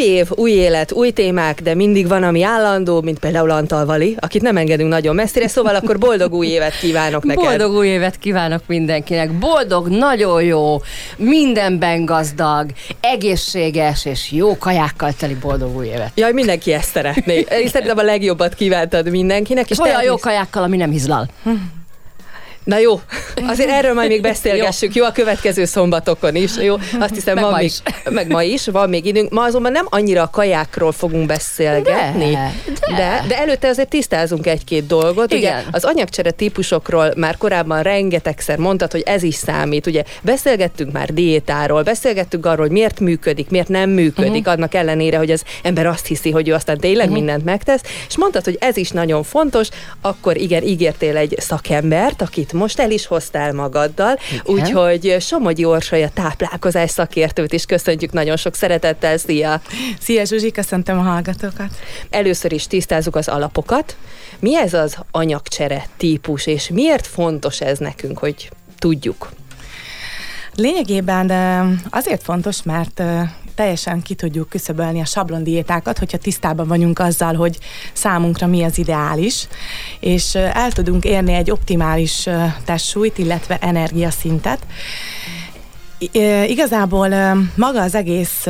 Új év, új élet, új témák, de mindig van, ami állandó, mint például Antal Vali, akit nem engedünk nagyon messzire, szóval akkor boldog új évet kívánok neked. Boldog új évet kívánok mindenkinek. Boldog, nagyon jó, mindenben gazdag, egészséges és jó kajákkal teli boldog új évet. Jaj, mindenki ezt szeretné. Én szerintem a legjobbat kívántad mindenkinek. És olyan jó kajákkal, ami nem hizlal. Na jó, azért erről majd még beszélgessük, jó, a következő szombatokon is, jó? Azt hiszem, meg van ma még, is. meg ma is, van még időnk. Ma azonban nem annyira a kajákról fogunk beszélgetni, De, de. de, de előtte azért tisztázunk egy-két dolgot. Igen. Ugye az anyagcsere típusokról már korábban rengetegszer mondtad, hogy ez is számít. Ugye beszélgettünk már diétáról, beszélgettünk arról, hogy miért működik, miért nem működik, uh-huh. annak ellenére, hogy az ember azt hiszi, hogy ő aztán tényleg uh-huh. mindent megtesz, és mondtad, hogy ez is nagyon fontos, akkor igen, ígértél egy szakembert, akit most el is hoztál magaddal, úgyhogy Somogyi Orsolya táplálkozás szakértőt is köszöntjük nagyon sok szeretettel, szia! Szia Zsuzsi, köszöntöm a hallgatókat. Először is tisztázzuk az alapokat. Mi ez az anyagcsere típus, és miért fontos ez nekünk, hogy tudjuk? Lényegében azért fontos, mert teljesen ki tudjuk küszöbölni a sablondiétákat, hogyha tisztában vagyunk azzal, hogy számunkra mi az ideális, és el tudunk érni egy optimális testsúlyt, illetve energiaszintet. Igazából maga az egész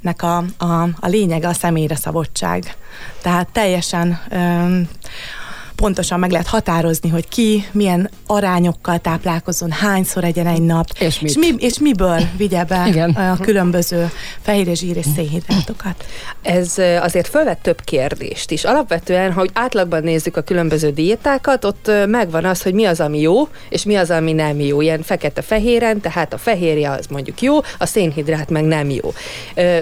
nek a, a, a lényege a személyre szabottság. Tehát teljesen ö, pontosan meg lehet határozni, hogy ki milyen arányokkal táplálkozzon, hányszor egyen egy nap, És mit. és, mi, és miből vigye be Igen. a különböző fehér és zsír és szénhidrátokat. Ez azért felvet több kérdést is. Alapvetően, ha úgy átlagban nézzük a különböző diétákat, ott megvan az, hogy mi az, ami jó, és mi az, ami nem jó. Ilyen fekete-fehéren, tehát a fehérje az mondjuk jó, a szénhidrát meg nem jó.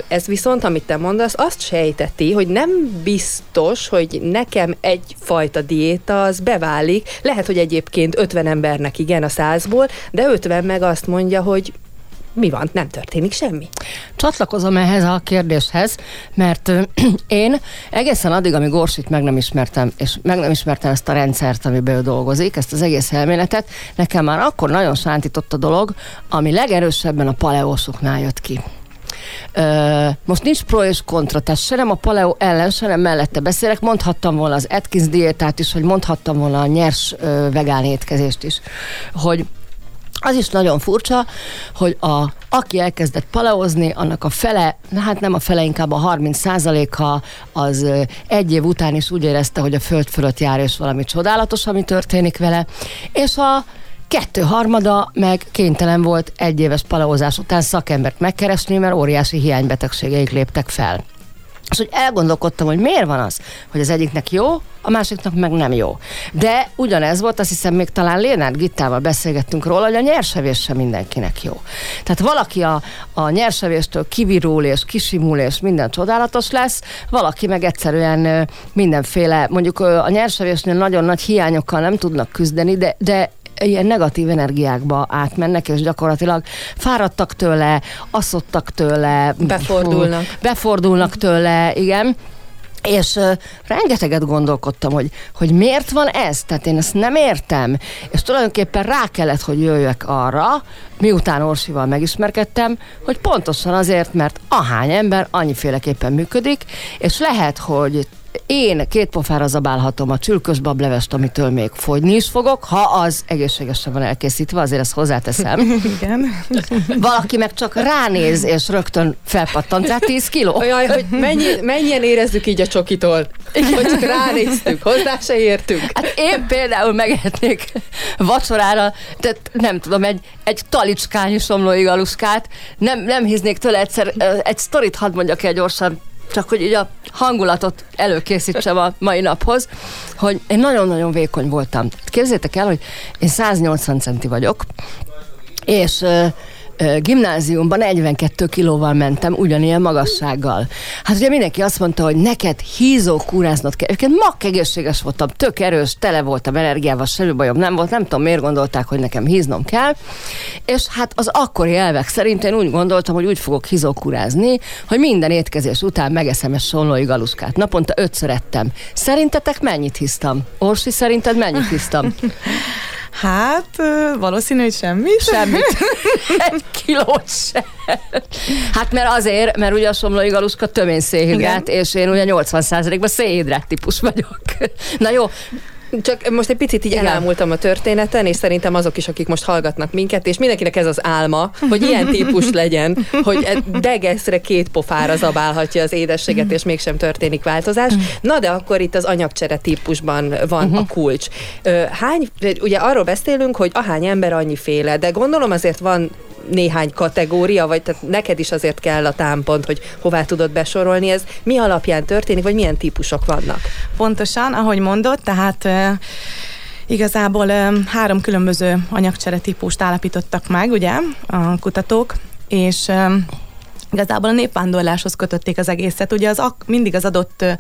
Ez viszont, amit te mondasz, azt sejteti, hogy nem biztos, hogy nekem egyfajta diéta az beválik. Lehet, hogy egyébként 50 embernek igen a százból, de 50 meg azt mondja, hogy mi van, nem történik semmi. Csatlakozom ehhez a kérdéshez, mert én egészen addig, amíg Orsit meg nem ismertem, és meg nem ismertem ezt a rendszert, amiben ő dolgozik, ezt az egész elméletet, nekem már akkor nagyon sántított a dolog, ami legerősebben a paleósoknál jött ki. Most nincs pro és kontra, tehát se nem a paleo ellen, se nem mellette beszélek. Mondhattam volna az Atkins diétát is, hogy mondhattam volna a nyers vegán étkezést is, hogy az is nagyon furcsa, hogy a, aki elkezdett paleozni, annak a fele, hát nem a fele, inkább a 30 százaléka az egy év után is úgy érezte, hogy a föld fölött jár, és valami csodálatos, ami történik vele, és a kettő harmada meg kénytelen volt egy éves paleózás után szakembert megkeresni, mert óriási hiánybetegségeik léptek fel. És hogy elgondolkodtam, hogy miért van az, hogy az egyiknek jó, a másiknak meg nem jó. De ugyanez volt, azt hiszem még talán Lénárd Gittával beszélgettünk róla, hogy a nyersevés sem mindenkinek jó. Tehát valaki a, a nyersevéstől kivirul és kisimul és minden csodálatos lesz, valaki meg egyszerűen mindenféle, mondjuk a nyersevésnél nagyon nagy hiányokkal nem tudnak küzdeni, de, de ilyen negatív energiákba átmennek, és gyakorlatilag fáradtak tőle, asszottak tőle. Befordulnak. Befordulnak tőle, igen. És uh, rengeteget gondolkodtam, hogy, hogy miért van ez, tehát én ezt nem értem, és tulajdonképpen rá kellett, hogy jöjjek arra, miután Orsival megismerkedtem, hogy pontosan azért, mert ahány ember annyiféleképpen működik, és lehet, hogy én két pofára zabálhatom a csülkös bablevest, amitől még fogyni is fogok, ha az egészségesen van elkészítve, azért ezt hozzáteszem. Igen. Valaki meg csak ránéz, és rögtön felpattant rá 10 kiló. Jaj, hogy mennyi, mennyien érezzük így a csokitól, hogy csak ránéztük, hozzá se értünk. Hát én például megetnék vacsorára, tehát nem tudom, egy, egy talicskányi somlói galuskát, nem, nem híznék tőle egyszer, egy sztorit hadd mondjak el gyorsan, csak hogy így a hangulatot előkészítsem a mai naphoz, hogy én nagyon-nagyon vékony voltam. Képzeljétek el, hogy én 180 centi vagyok, és gimnáziumban 42 kilóval mentem, ugyanilyen magassággal. Hát ugye mindenki azt mondta, hogy neked hízó kúráznod kell. Egyébként mak egészséges voltam, tök erős, tele voltam energiával, semmi bajom nem volt, nem tudom miért gondolták, hogy nekem híznom kell. És hát az akkori elvek szerint én úgy gondoltam, hogy úgy fogok hízókúrázni, hogy minden étkezés után megeszem egy sonlói galuskát. Naponta ötször ettem. Szerintetek mennyit hisztam? Orsi, szerinted mennyit hisztam? Hát valószínű, hogy semmit. Semmit. Egy kilót sem. Hát mert azért, mert ugye a somlói galuska tömény szénhidrát, és én ugye 80%-ban szénhidrát típus vagyok. Na jó, csak most egy picit így Igen. elámultam a történeten, és szerintem azok is, akik most hallgatnak minket, és mindenkinek ez az álma, hogy ilyen típus legyen, hogy e degeszre két pofára zabálhatja az édességet, és mégsem történik változás. Na de akkor itt az anyagcsere típusban van uh-huh. a kulcs. Hány, ugye arról beszélünk, hogy ahány ember annyiféle, de gondolom azért van néhány kategória, vagy tehát neked is azért kell a támpont, hogy hová tudod besorolni, ez mi alapján történik, vagy milyen típusok vannak? Pontosan, ahogy mondott, tehát Igazából három különböző anyagcsere típust állapítottak meg, ugye, a kutatók, és Igazából a népvándorláshoz kötötték az egészet. Ugye az ak- mindig az adott ö,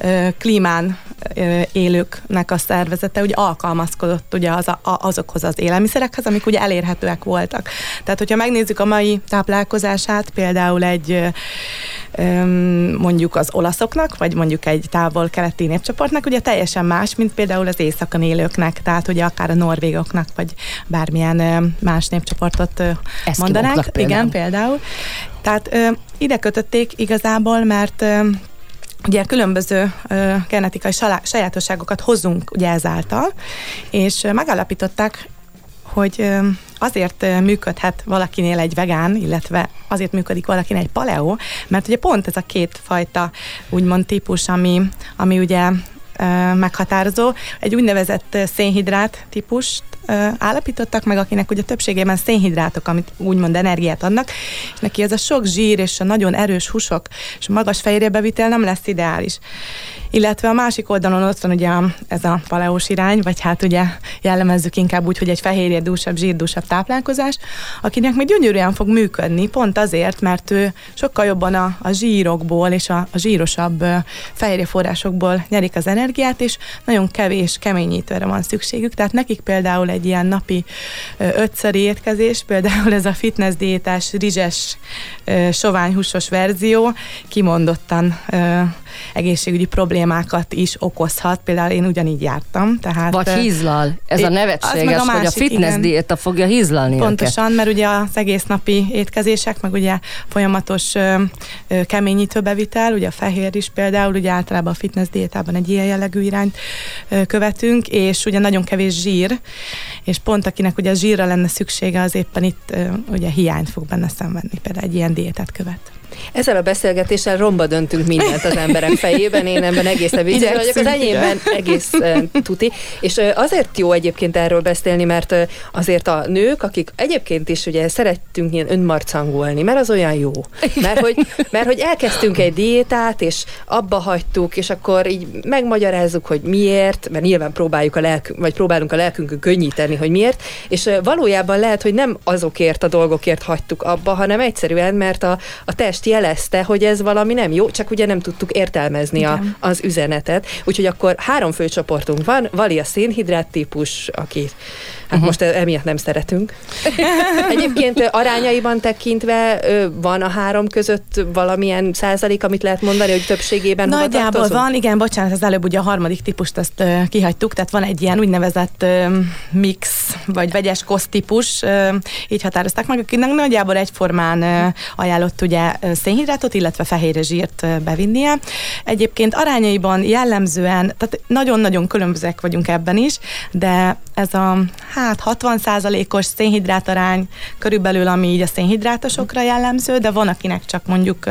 ö, klímán ö, élőknek a szervezete ugye alkalmazkodott ugye az a, azokhoz az élelmiszerekhez, amik ugye elérhetőek voltak. Tehát, hogyha megnézzük a mai táplálkozását, például egy ö, mondjuk az olaszoknak, vagy mondjuk egy távol-keleti népcsoportnak, ugye teljesen más, mint például az északon élőknek, tehát ugye akár a norvégoknak, vagy bármilyen más népcsoportot mondanánk. Például. Igen, például. Tehát ö, ide kötötték igazából, mert ö, ugye különböző ö, genetikai sajátosságokat hozunk ugye ezáltal, és ö, megállapították, hogy azért működhet valakinél egy vegán, illetve azért működik valakinél egy paleo, mert ugye pont ez a két fajta úgymond típus, ami, ami ugye meghatározó. Egy úgynevezett szénhidrát típust állapítottak meg, akinek ugye többségében szénhidrátok, amit úgymond energiát adnak, és neki ez a sok zsír és a nagyon erős húsok és a magas fehérjebevitel nem lesz ideális. Illetve a másik oldalon ott van ugye ez a paleós irány, vagy hát ugye jellemezzük inkább úgy, hogy egy fehérje dúsabb, zsírdúsabb táplálkozás, akinek még gyönyörűen fog működni, pont azért, mert ő sokkal jobban a, a zsírokból és a, a zsírosabb fehérjeforrásokból nyerik az energiát, és nagyon kevés keményítőre van szükségük. Tehát nekik például egy ilyen napi ötszöri étkezés, például ez a fitness diétás, rizses, soványhúsos verzió kimondottan egészségügyi problémákat is okozhat. Például én ugyanígy jártam. Tehát, Vagy hízlal. Ez a nevetséges, a másik, hogy a fitness igen. diéta fogja hízlalni Pontosan, őket. mert ugye az egész napi étkezések, meg ugye folyamatos ö, ö, keményítő bevitel, ugye a fehér is például, ugye általában a fitness diétában egy ilyen jellegű irányt ö, követünk, és ugye nagyon kevés zsír, és pont akinek ugye a zsírra lenne szüksége, az éppen itt ö, ugye hiányt fog benne szenvedni, például egy ilyen diétát követ. Ezzel a beszélgetéssel romba döntünk mindent az emberek fejében, én ebben egészen biztos vagyok, az enyémben egész tuti. És azért jó egyébként erről beszélni, mert azért a nők, akik egyébként is ugye szerettünk ilyen önmarcangolni, mert az olyan jó. Mert hogy, mert hogy elkezdtünk egy diétát, és abba hagytuk, és akkor így megmagyarázzuk, hogy miért, mert nyilván próbáljuk a lelkünk, vagy próbálunk a lelkünkön könnyíteni, hogy miért, és valójában lehet, hogy nem azokért a dolgokért hagytuk abba, hanem egyszerűen, mert a, a test jelezte, hogy ez valami nem jó, csak ugye nem tudtuk értelmezni a, az üzenetet. Úgyhogy akkor három főcsoportunk van, Vali a szénhidrát típus, aki hát uh-huh. most emiatt nem szeretünk. Egyébként arányaiban tekintve van a három között valamilyen százalék, amit lehet mondani, hogy többségében Nagyjából van, igen, bocsánat, az előbb ugye a harmadik típust uh, kihagytuk, tehát van egy ilyen úgynevezett uh, mix, vagy vegyes kosztípus, uh, így határozták meg, akinek nagyjából egyformán uh, ajánlott ugye szénhidrátot, illetve fehér zsírt bevinnie. Egyébként arányaiban jellemzően, tehát nagyon-nagyon különbözőek vagyunk ebben is, de ez a hát 60%-os szénhidrátarány körülbelül, ami így a szénhidrátosokra jellemző, de van, akinek csak mondjuk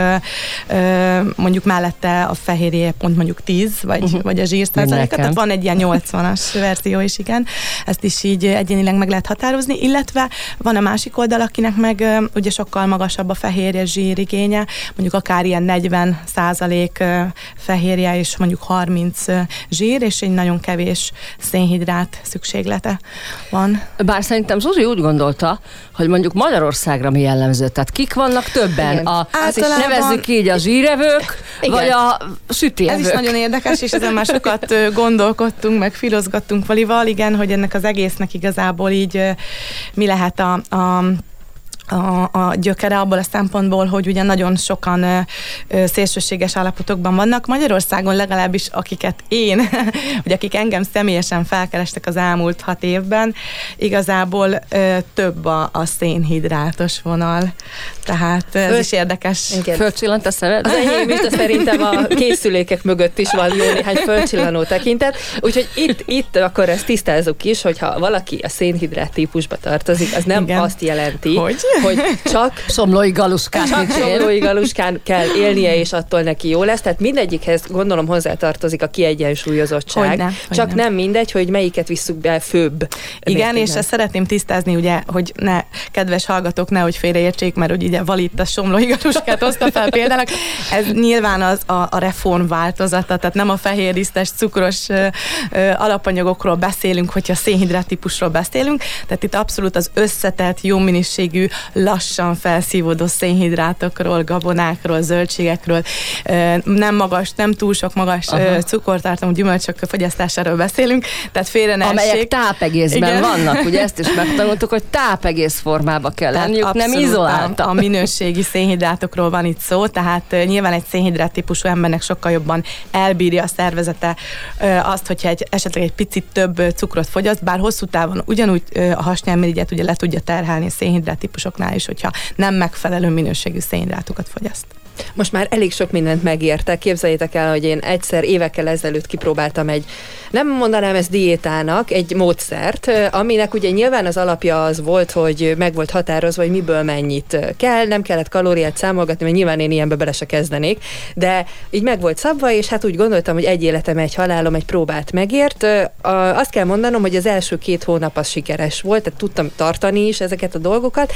mondjuk mellette a fehérje pont mondjuk 10, vagy, uh-huh. vagy a zsír százaléka, tehát van egy ilyen 80-as verzió is, igen. Ezt is így egyénileg meg lehet határozni, illetve van a másik oldal, akinek meg ugye sokkal magasabb a fehérje zsír igénye, mondjuk akár ilyen 40 százalék fehérje és mondjuk 30 zsír, és egy nagyon kevés szénhidrát szükséglete van. Bár szerintem Zsuzsi úgy gondolta, hogy mondjuk Magyarországra mi jellemző, tehát kik vannak többen? Igen. A, Általában... Nevezzük így a zsírevők, Igen. vagy a sütésevők. Ez is nagyon érdekes, és ezen már sokat gondolkodtunk, meg filozgattunk valival, igen, hogy ennek az egésznek igazából így mi lehet a, a a, a gyökere abból a szempontból, hogy ugye nagyon sokan ö, ö, szélsőséges állapotokban vannak. Magyarországon legalábbis, akiket én, vagy akik engem személyesen felkerestek az elmúlt hat évben, igazából ö, több a, a szénhidrátos vonal. Tehát ez Föl, is érdekes. Fölcsillant a szemed? Az enyém is, de szerintem a készülékek mögött is van jó néhány fölcsillanó tekintet. Úgyhogy itt, itt akkor ezt tisztázzuk is, hogyha valaki a szénhidrát típusba tartozik, az nem Igen. azt jelenti, hogy? Hogy csak szomlói galuskán, csak szomlói galuskán kell élnie, és attól neki jó lesz. Tehát mindegyikhez gondolom hozzátartozik a kiegyensúlyozottság. Hogyne, csak hogyne. nem mindegy, hogy melyiket visszük be főbb. Igen, és ezt szeretném tisztázni, ugye, hogy ne, kedves hallgatók, nehogy félreértsék, mert hogy ugye Valit a somlói galuskát hozta fel például. Ez nyilván az a, a reform változata, tehát nem a fehérlisztes, cukros ö, ö, alapanyagokról beszélünk, hogyha szénhidrát típusról beszélünk, tehát itt abszolút az összetett, jó minőségű, lassan felszívódó szénhidrátokról, gabonákról, zöldségekről, nem magas, nem túl sok magas Aha. cukortartalmú gyümölcsök fogyasztásáról beszélünk, tehát félre ne Amelyek tápegészben Igen. vannak, ugye ezt is megtanultuk, hogy tápegész formába kell tehát lenniük, nem izolálta. A, a minőségi szénhidrátokról van itt szó, tehát nyilván egy szénhidrát típusú embernek sokkal jobban elbírja a szervezete azt, hogyha egy, esetleg egy picit több cukrot fogyaszt, bár hosszú távon ugyanúgy a hasnyálmirigyet ugye le tudja terhelni a szénhidrát típusoknál is, hogyha nem megfelelő minőségű szénhidrátokat fogyaszt. Most már elég sok mindent megértek. Képzeljétek el, hogy én egyszer évekkel ezelőtt kipróbáltam egy, nem mondanám ezt diétának, egy módszert, aminek ugye nyilván az alapja az volt, hogy meg volt határozva, hogy miből mennyit kell, nem kellett kalóriát számolgatni, mert nyilván én ilyenbe bele se kezdenék, de így meg volt szabva, és hát úgy gondoltam, hogy egy életem, egy halálom, egy próbát megért. Azt kell mondanom, hogy az első két hónap az sikeres volt, tehát tudtam tartani is ezeket a dolgokat,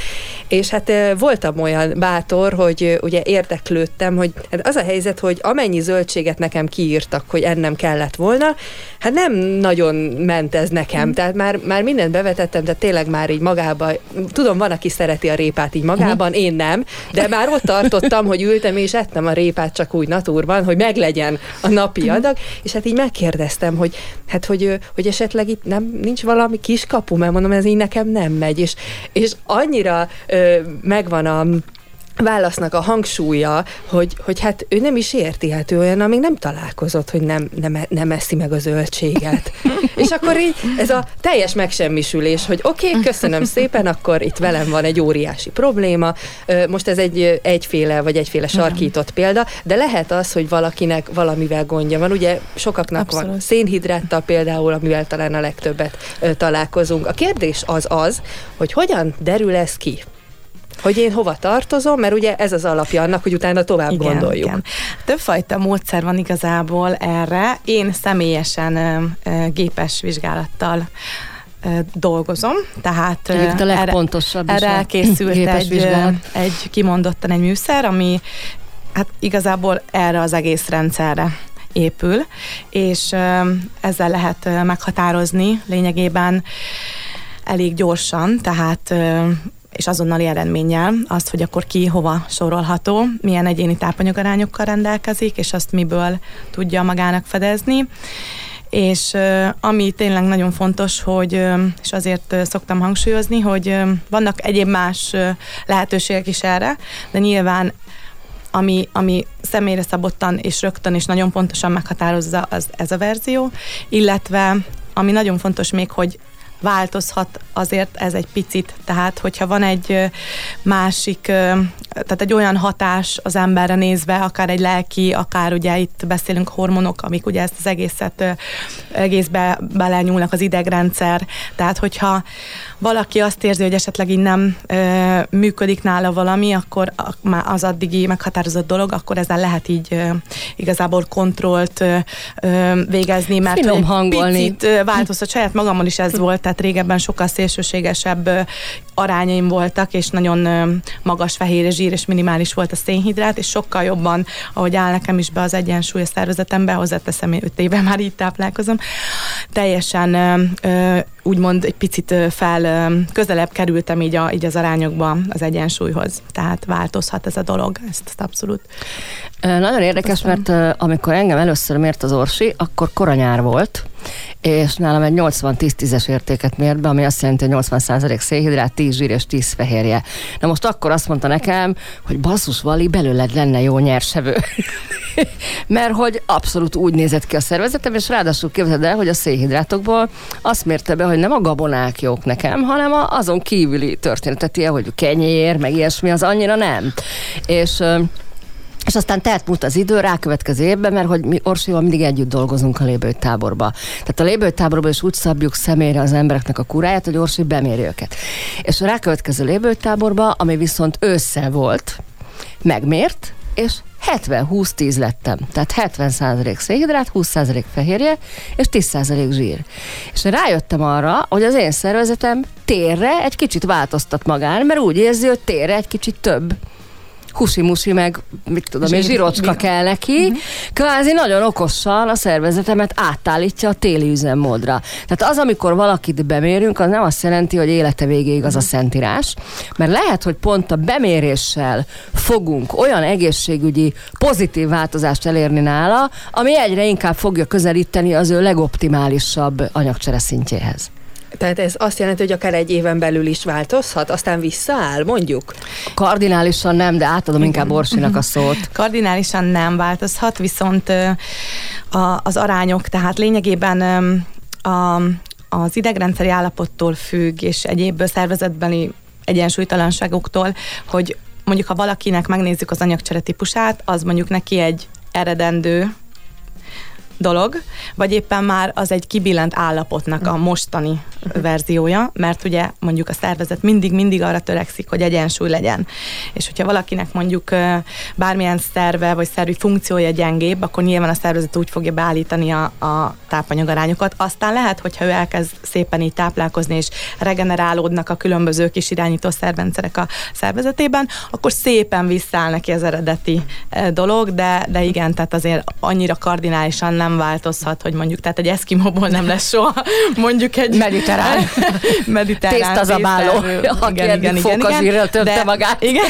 és hát voltam olyan bátor, hogy ugye érdek érdeklődtem, hogy hát az a helyzet, hogy amennyi zöldséget nekem kiírtak, hogy ennem kellett volna, hát nem nagyon ment ez nekem. Mm. Tehát már, már mindent bevetettem, de tényleg már így magába, tudom, van, aki szereti a répát így magában, mm. én nem, de már ott tartottam, hogy ültem és ettem a répát csak úgy naturban, hogy meglegyen a napi mhm. adag, és hát így megkérdeztem, hogy hát hogy, hogy esetleg itt nem nincs valami kiskapu, mert mondom, ez így nekem nem megy, és, és annyira ö, megvan a válasznak a hangsúlya, hogy, hogy hát ő nem is érti, hát ő olyan, amíg nem találkozott, hogy nem, nem, nem eszi meg a zöldséget. És akkor így ez a teljes megsemmisülés, hogy oké, okay, köszönöm szépen, akkor itt velem van egy óriási probléma. Most ez egy egyféle, vagy egyféle sarkított példa, de lehet az, hogy valakinek valamivel gondja van. Ugye sokaknak Abszolút. van szénhidráttal például, amivel talán a legtöbbet találkozunk. A kérdés az az, hogy hogyan derül ez ki? Hogy én hova tartozom, mert ugye ez az alapja annak, hogy utána tovább igen, gondoljuk. Igen. Többfajta módszer van igazából erre. Én személyesen ö, gépes vizsgálattal dolgozom, tehát a legpontosabb erre, erre készült egy, egy kimondottan egy műszer, ami hát igazából erre az egész rendszerre épül, és ezzel lehet meghatározni lényegében elég gyorsan, tehát és azonnali eredménnyel azt, hogy akkor ki hova sorolható, milyen egyéni tápanyagarányokkal rendelkezik, és azt miből tudja magának fedezni. És ami tényleg nagyon fontos, hogy, és azért szoktam hangsúlyozni, hogy vannak egyéb más lehetőségek is erre, de nyilván ami, ami személyre szabottan és rögtön és nagyon pontosan meghatározza az ez a verzió, illetve ami nagyon fontos még, hogy változhat azért ez egy picit. Tehát, hogyha van egy másik, tehát egy olyan hatás az emberre nézve, akár egy lelki, akár ugye itt beszélünk hormonok, amik ugye ezt az egészet egészbe belenyúlnak az idegrendszer. Tehát, hogyha valaki azt érzi, hogy esetleg így nem működik nála valami, akkor már az addigi meghatározott dolog, akkor ezzel lehet így igazából kontrollt végezni, mert Finom hangolni. picit változtat. Saját magamon is ez volt, tehát régebben sokkal szélsőségesebb arányaim voltak, és nagyon magas fehér zsír, és minimális volt a szénhidrát, és sokkal jobban, ahogy áll nekem is be az egyensúly a szervezetembe, hozzáteszem, 5 éve már így táplálkozom, teljesen úgymond egy picit fel közelebb kerültem így, a, így az arányokba az egyensúlyhoz. Tehát változhat ez a dolog, ezt, ezt abszolút. Nagyon érdekes, mert amikor engem először mért az orsi, akkor koranyár volt, és nálam egy 80-10-10-es értéket mért be, ami azt jelenti, hogy 80% szénhidrát, 10 zsír és 10 fehérje. Na most akkor azt mondta nekem, hogy basszus Vali, belőled lenne jó nyersevő. Mert hogy abszolút úgy nézett ki a szervezetem, és ráadásul képzeld el, hogy a szénhidrátokból azt mérte be, hogy nem a gabonák jók nekem, hanem azon kívüli történetet, ilyen, hogy kenyér, meg ilyesmi, az annyira nem. És és aztán telt múlt az idő rákövetkező évben, mert hogy mi Orsival mindig együtt dolgozunk a lébőtáborba. Tehát a lébőtáborban is úgy szabjuk személyre az embereknek a kuráját, hogy Orsi beméri őket. És a rákövetkező lébőtáborba, ami viszont ősszel volt, megmért, és 70-20-10 lettem. Tehát 70% szénhidrát, 20% fehérje, és 10% zsír. És rájöttem arra, hogy az én szervezetem térre egy kicsit változtat magán, mert úgy érzi, hogy térre egy kicsit több husi-musi, meg mit tudom én, zsirocska kell neki, uh-huh. kvázi nagyon okosan a szervezetemet átállítja a téli üzemmódra. Tehát az, amikor valakit bemérünk, az nem azt jelenti, hogy élete végéig az a mhm. szentírás, mert lehet, hogy pont a beméréssel fogunk olyan egészségügyi pozitív változást elérni nála, ami egyre inkább fogja közelíteni az ő legoptimálisabb anyagcsere szintjéhez. Tehát ez azt jelenti, hogy akár egy éven belül is változhat, aztán visszaáll, mondjuk? Kardinálisan nem, de átadom inkább Borsinak a szót. Kardinálisan nem változhat, viszont a, az arányok, tehát lényegében a, az idegrendszeri állapottól függ, és egyéb szervezetbeli egyensúlytalanságoktól, hogy mondjuk ha valakinek megnézzük az anyagcsere típusát, az mondjuk neki egy eredendő dolog, vagy éppen már az egy kibillent állapotnak a mostani verziója, mert ugye mondjuk a szervezet mindig-mindig arra törekszik, hogy egyensúly legyen. És hogyha valakinek mondjuk bármilyen szerve vagy szervi funkciója gyengébb, akkor nyilván a szervezet úgy fogja beállítani a, a tápanyagarányokat. Aztán lehet, hogyha ő elkezd szépen így táplálkozni, és regenerálódnak a különböző kis irányító szervrendszerek a szervezetében, akkor szépen visszáll neki az eredeti dolog, de, de igen, tehát azért annyira kardinálisan nem nem változhat, hogy mondjuk, tehát egy eszkimóból nem lesz soha mondjuk egy mediterrán, mediterrán tésztazabáló, igen, igen, igen, igen, de, magát. Igen,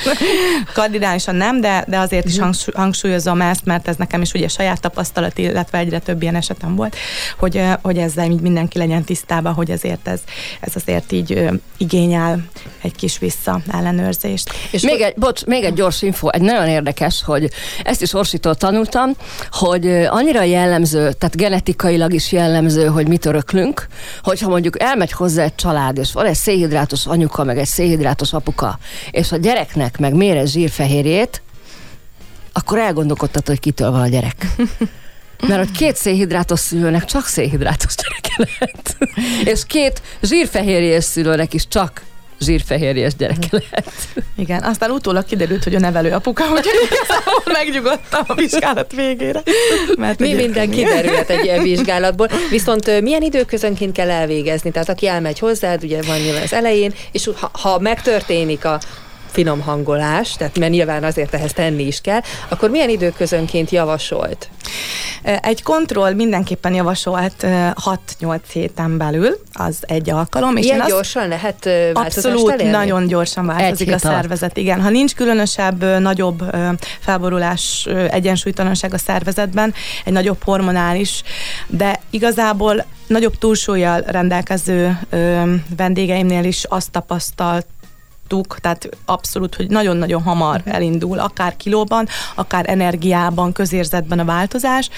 kardinálisan nem, de, de azért is mhm. hangsúlyozom ezt, mert ez nekem is ugye saját tapasztalat, illetve egyre több ilyen esetem volt, hogy, hogy ezzel így mindenki legyen tisztában, hogy ezért ez, ez azért így igényel egy kis vissza ellenőrzést. És még egy, bocs, még egy gyors info, egy nagyon érdekes, hogy ezt is Orsitól tanultam, hogy annyira jellemző, tehát genetikailag is jellemző, hogy mit öröklünk, hogyha mondjuk elmegy hozzá egy család, és van egy szénhidrátos anyuka, meg egy szénhidrátos apuka, és a gyereknek meg mér zsírfehérjét, akkor elgondolkodtat, hogy kitől van a gyerek. Mert hogy két szénhidrátos szülőnek csak szénhidrátos gyereke lehet. és két zsírfehérjés szülőnek is csak zsírfehérjes gyereke mhm. lehet. Igen, aztán utólag kiderült, hogy a nevelő apuka, hogy megnyugodtam a vizsgálat végére. Mert Mi minden kiderült egy ilyen vizsgálatból. Viszont milyen időközönként kell elvégezni? Tehát aki elmegy hozzád, ugye van nyilván az elején, és ha, ha megtörténik a finom hangolás, tehát mert nyilván azért ehhez tenni is kell, akkor milyen időközönként javasolt? Egy kontroll mindenképpen javasolt 6-8 héten belül, az egy alkalom. És Ilyen azt, gyorsan lehet Abszolút, elérni? nagyon gyorsan változik a szervezet. Alatt. Igen, ha nincs különösebb, nagyobb felborulás, egyensúlytalanság a szervezetben, egy nagyobb hormonális, de igazából nagyobb túlsúlyjal rendelkező vendégeimnél is azt tapasztalt, láttuk, tehát abszolút, hogy nagyon-nagyon hamar elindul, akár kilóban, akár energiában, közérzetben a változás.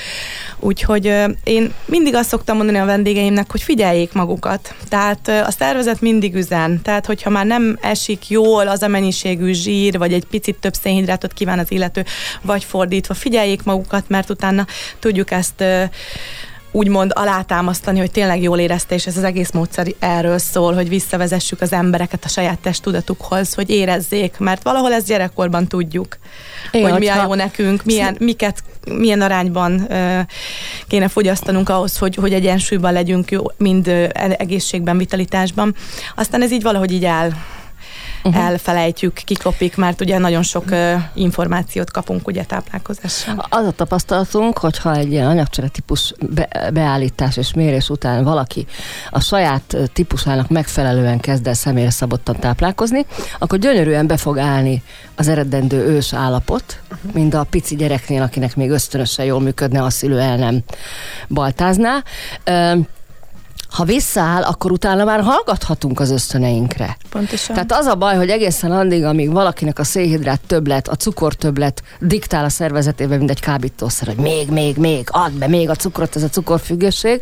Úgyhogy én mindig azt szoktam mondani a vendégeimnek, hogy figyeljék magukat. Tehát a szervezet mindig üzen. Tehát, hogyha már nem esik jól az a mennyiségű zsír, vagy egy picit több szénhidrátot kíván az illető, vagy fordítva, figyeljék magukat, mert utána tudjuk ezt úgymond alátámasztani, hogy tényleg jól érezte, és ez az egész módszer erről szól, hogy visszavezessük az embereket a saját testtudatukhoz, hogy érezzék, mert valahol ezt gyerekkorban tudjuk, Igen, hogy mi a jó nekünk, milyen, miket, milyen arányban uh, kéne fogyasztanunk ahhoz, hogy, hogy egyensúlyban legyünk, jó, mind uh, egészségben, vitalitásban. Aztán ez így valahogy így el uh-huh. elfelejtjük, kikopik, mert ugye nagyon sok uh, információt kapunk ugye táplálkozással. Az a tapasztalatunk, hogyha egy ilyen anyagcsere típus be, beállítás és mérés után valaki a saját típusának megfelelően kezd el személyre szabottan táplálkozni, akkor gyönyörűen be fog állni az eredendő ős állapot, uh-huh. mind a pici gyereknél, akinek még ösztönösen jól működne, a szülő el nem baltázná ha visszaáll, akkor utána már hallgathatunk az ösztöneinkre. Pontosan. Tehát az a baj, hogy egészen addig, amíg valakinek a szénhidrát többlet, a cukor többlet diktál a szervezetében, mint egy kábítószer, hogy még, még, még, add be még a cukrot, ez a cukorfüggőség,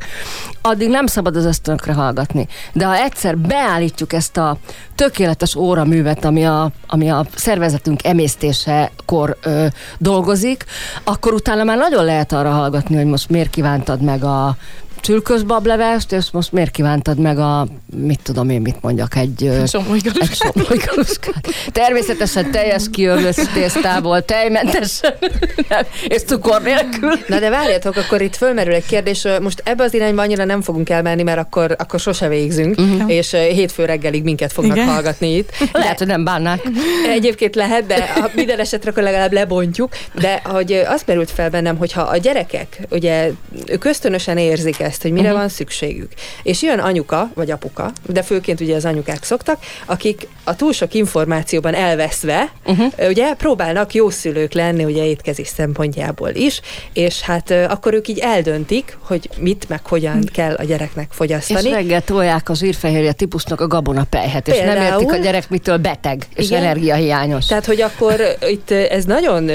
addig nem szabad az ösztönökre hallgatni. De ha egyszer beállítjuk ezt a tökéletes óraművet, ami a, ami a szervezetünk emésztésekor ö, dolgozik, akkor utána már nagyon lehet arra hallgatni, hogy most miért kívántad meg a csülkös bablevest, és most miért kívántad meg a, mit tudom én, mit mondjak, egy, egy somolygaluskát. Természetesen teljes kiörlős tésztából, tejmentesen, és cukor nélkül. Na de várjatok, akkor itt fölmerül egy kérdés, most ebbe az irányba annyira nem fogunk elmenni, mert akkor, akkor sose végzünk, uh-huh. és hétfő reggelig minket fognak Igen. hallgatni itt. Lehet, hogy nem bánnák. Egyébként lehet, de ha minden esetre akkor legalább lebontjuk, de hogy azt merült fel bennem, hogyha a gyerekek, ugye ők ösztönösen érzik ezt, ezt, hogy mire uh-huh. van szükségük. És jön anyuka, vagy apuka, de főként ugye az anyukák szoktak, akik a túl sok információban elveszve, uh-huh. ugye próbálnak jó szülők lenni, ugye étkezés szempontjából is, és hát akkor ők így eldöntik, hogy mit, meg hogyan uh-huh. kell a gyereknek fogyasztani. És reggel tolják a zsírfehérje típusnak a gabonapelyhet, és Például, nem értik a gyerek mitől beteg, és igen, energiahiányos. Tehát, hogy akkor itt ez nagyon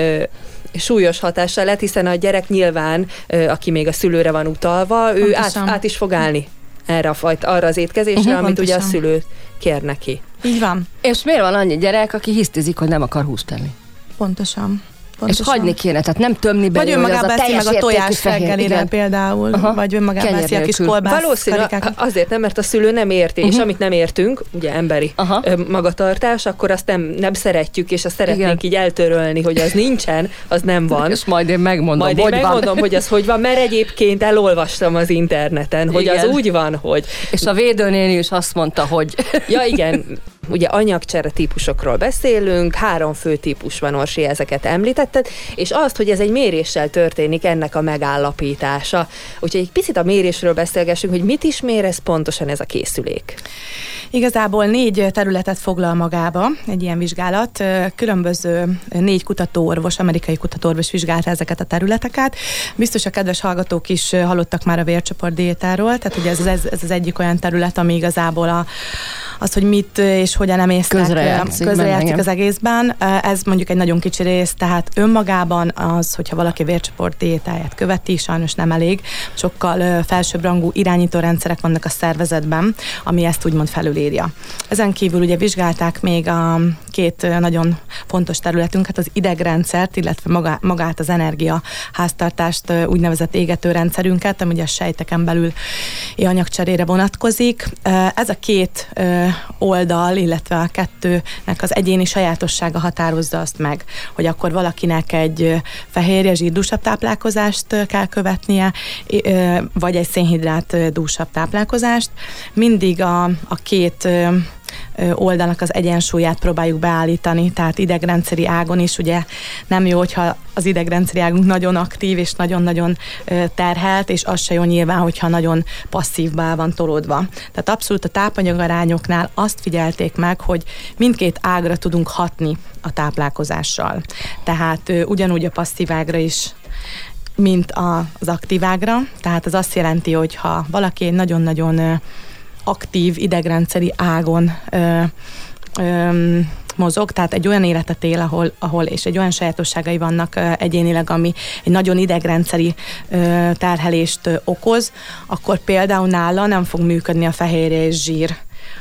súlyos hatással lett, hiszen a gyerek nyilván, aki még a szülőre van utalva, ő át, át is fog állni erre a fajta, arra az étkezésre, uh-huh, amit pontosan. ugye a szülő kér neki. Így van. És miért van annyi gyerek, aki hisztizik, hogy nem akar húst tenni? Pontosan. Pontosan. És hagyni kéne, tehát nem tömni belőle, Vagy önmagában eszi meg a tojás reggelire például, Aha. vagy önmagában eszi a kis kolbász Valószínű, azért nem, mert a szülő nem érti, uh-huh. és amit nem értünk, ugye emberi Aha. magatartás, akkor azt nem, nem szeretjük, és azt szeretnénk Igen. így eltörölni, hogy az nincsen, az nem van. És majd én megmondom, majd hogy én megmondom, van. hogy az hogy van, mert egyébként elolvastam az interneten, hogy igen. az úgy van, hogy... És a védőnéni is azt mondta, hogy... Ja, igen, ugye anyagcsere típusokról beszélünk, három fő típus van, Orsi, ezeket említetted, és azt, hogy ez egy méréssel történik, ennek a megállapítása. Úgyhogy egy picit a mérésről beszélgessünk, hogy mit is mér ez pontosan ez a készülék. Igazából négy területet foglal magába egy ilyen vizsgálat. Különböző négy kutatóorvos, amerikai kutatóorvos vizsgálta ezeket a területeket. Biztos a kedves hallgatók is hallottak már a vércsoport diétáról, tehát ugye ez, ez, ez az egyik olyan terület, ami igazából a, az, hogy mit és hogyan emésztek, közrejátszik, közrejátszik az egészben. Ez mondjuk egy nagyon kicsi rész, tehát önmagában az, hogyha valaki vércsoport diétáját követi, sajnos nem elég. Sokkal felsőbbrangú irányítórendszerek vannak a szervezetben, ami ezt úgymond felülírja. Ezen kívül ugye vizsgálták még a két nagyon fontos területünket, az idegrendszert, illetve magát az energia háztartást, úgynevezett égetőrendszerünket, ami ugye a sejteken belül anyagcserére vonatkozik. Ez a két oldal, illetve a kettőnek az egyéni sajátossága határozza azt meg, hogy akkor valakinek egy fehérje zsírdúsabb táplálkozást kell követnie, vagy egy szénhidrát dúsabb táplálkozást. Mindig a, a két oldalnak az egyensúlyát próbáljuk beállítani, tehát idegrendszeri ágon is ugye nem jó, hogyha az idegrendszeri águnk nagyon aktív és nagyon-nagyon terhelt, és az se jó nyilván, hogyha nagyon passzívvá van tolódva. Tehát abszolút a tápanyagarányoknál azt figyelték meg, hogy mindkét ágra tudunk hatni a táplálkozással. Tehát ugyanúgy a passzív ágra is mint az aktívágra, tehát az azt jelenti, hogy ha valaki nagyon-nagyon aktív idegrendszeri ágon ö, ö, mozog, tehát egy olyan életet él, ahol, ahol és egy olyan sajátosságai vannak egyénileg, ami egy nagyon idegrendszeri terhelést okoz, akkor például nála nem fog működni a fehérje és zsír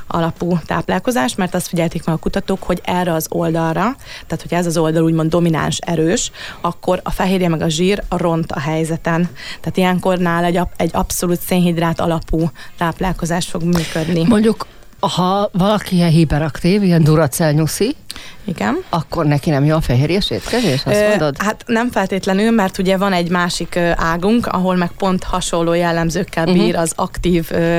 alapú táplálkozás, mert azt figyelték meg a kutatók, hogy erre az oldalra, tehát hogy ez az oldal úgymond domináns, erős, akkor a fehérje meg a zsír a ront a helyzeten. Tehát ilyenkor nála egy, egy abszolút szénhidrát alapú táplálkozás fog működni. Mondjuk ha valaki ilyen hiperaktív, ilyen duracell nyuszi, Igen. Akkor neki nem jó a fehérjes étkezés, azt Ö, mondod? Hát nem feltétlenül, mert ugye van egy másik águnk, ahol meg pont hasonló jellemzőkkel Mhm. bír az aktív ö,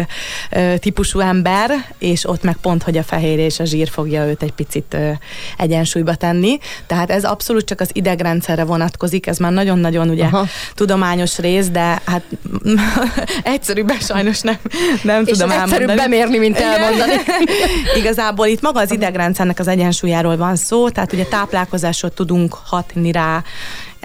ö, típusú ember, és ott meg pont, hogy a fehérje és a zsír fogja őt egy picit ö, egyensúlyba tenni. Tehát ez abszolút csak az idegrendszerre vonatkozik, ez már nagyon-nagyon ugye Aha. tudományos rész, de hát egyszerűbben sajnos nem, nem És tudom egyszerűbb elmondani. bemérni, mint elmondani. Igazából itt maga az idegrendszernek az egyensúlyáról van szó, tehát ugye táplálkozásról tudunk hatni rá,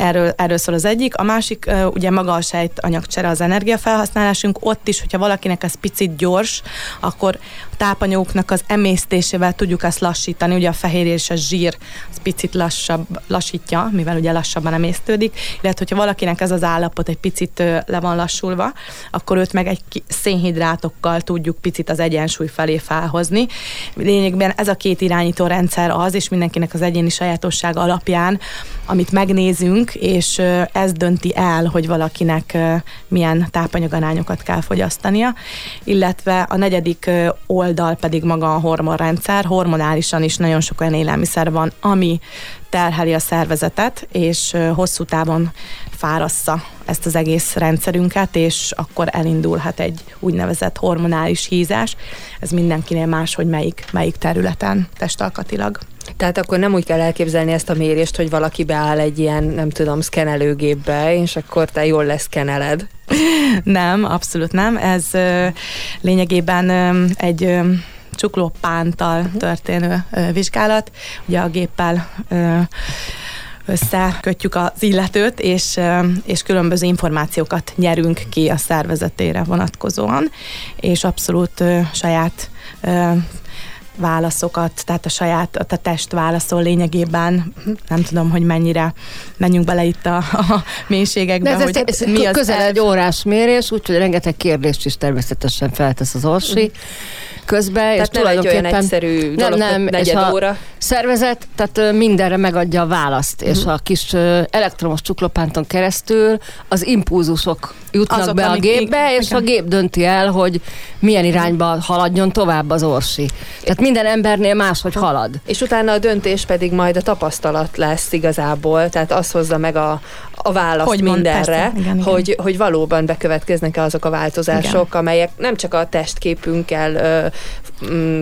erről, erről szól az egyik. A másik, ugye maga a sejtanyagcsere, az energiafelhasználásunk, ott is, hogyha valakinek ez picit gyors, akkor a tápanyagoknak az emésztésével tudjuk ezt lassítani, ugye a fehérje és a zsír az picit lassabb, lassítja, mivel ugye lassabban emésztődik, illetve hogyha valakinek ez az állapot egy picit le van lassulva, akkor őt meg egy szénhidrátokkal tudjuk picit az egyensúly felé felhozni. Lényegben ez a két irányító rendszer az, és mindenkinek az egyéni sajátossága alapján, amit megnézünk, és ez dönti el, hogy valakinek milyen tápanyagarányokat kell fogyasztania, illetve a negyedik oldal pedig maga a hormonrendszer. Hormonálisan is nagyon sok olyan élelmiszer van, ami terheli a szervezetet, és hosszú távon fárassza ezt az egész rendszerünket, és akkor elindulhat egy úgynevezett hormonális hízás. Ez mindenkinél más, hogy melyik, melyik területen testalkatilag. Tehát akkor nem úgy kell elképzelni ezt a mérést, hogy valaki beáll egy ilyen, nem tudom, szkenelőgépbe, és akkor te jól lesz keneled. Nem, abszolút nem. Ez ö, lényegében ö, egy ö, csuklópántal uh-huh. történő ö, vizsgálat. Ugye a géppel ö, összekötjük az illetőt, és, és különböző információkat nyerünk ki a szervezetére vonatkozóan, és abszolút ö, saját ö, válaszokat, tehát a saját, a test válaszol lényegében, nem tudom, hogy mennyire menjünk bele itt a, a mélységekbe, De ez, hogy ez, ez mi az közel egy órás mérés, úgyhogy rengeteg kérdést is természetesen feltesz az orsi közben, és Tehát nem egy olyan tulajdonképpen egyszerű dolog, nem, nem, és a óra. szervezet, tehát mindenre megadja a választ, és a kis elektromos csuklopánton keresztül az impulzusok jutnak Azok, be a gépbe, és igen. a gép dönti el, hogy milyen irányba haladjon tovább az orsi. Tehát minden embernél máshogy halad. És utána a döntés pedig majd a tapasztalat lesz igazából, tehát az hozza meg a, a választ Hogy mindenre, persze, igen, igen. Hogy, hogy valóban bekövetkeznek-e azok a változások, igen. amelyek nem csak a testképünkkel ö,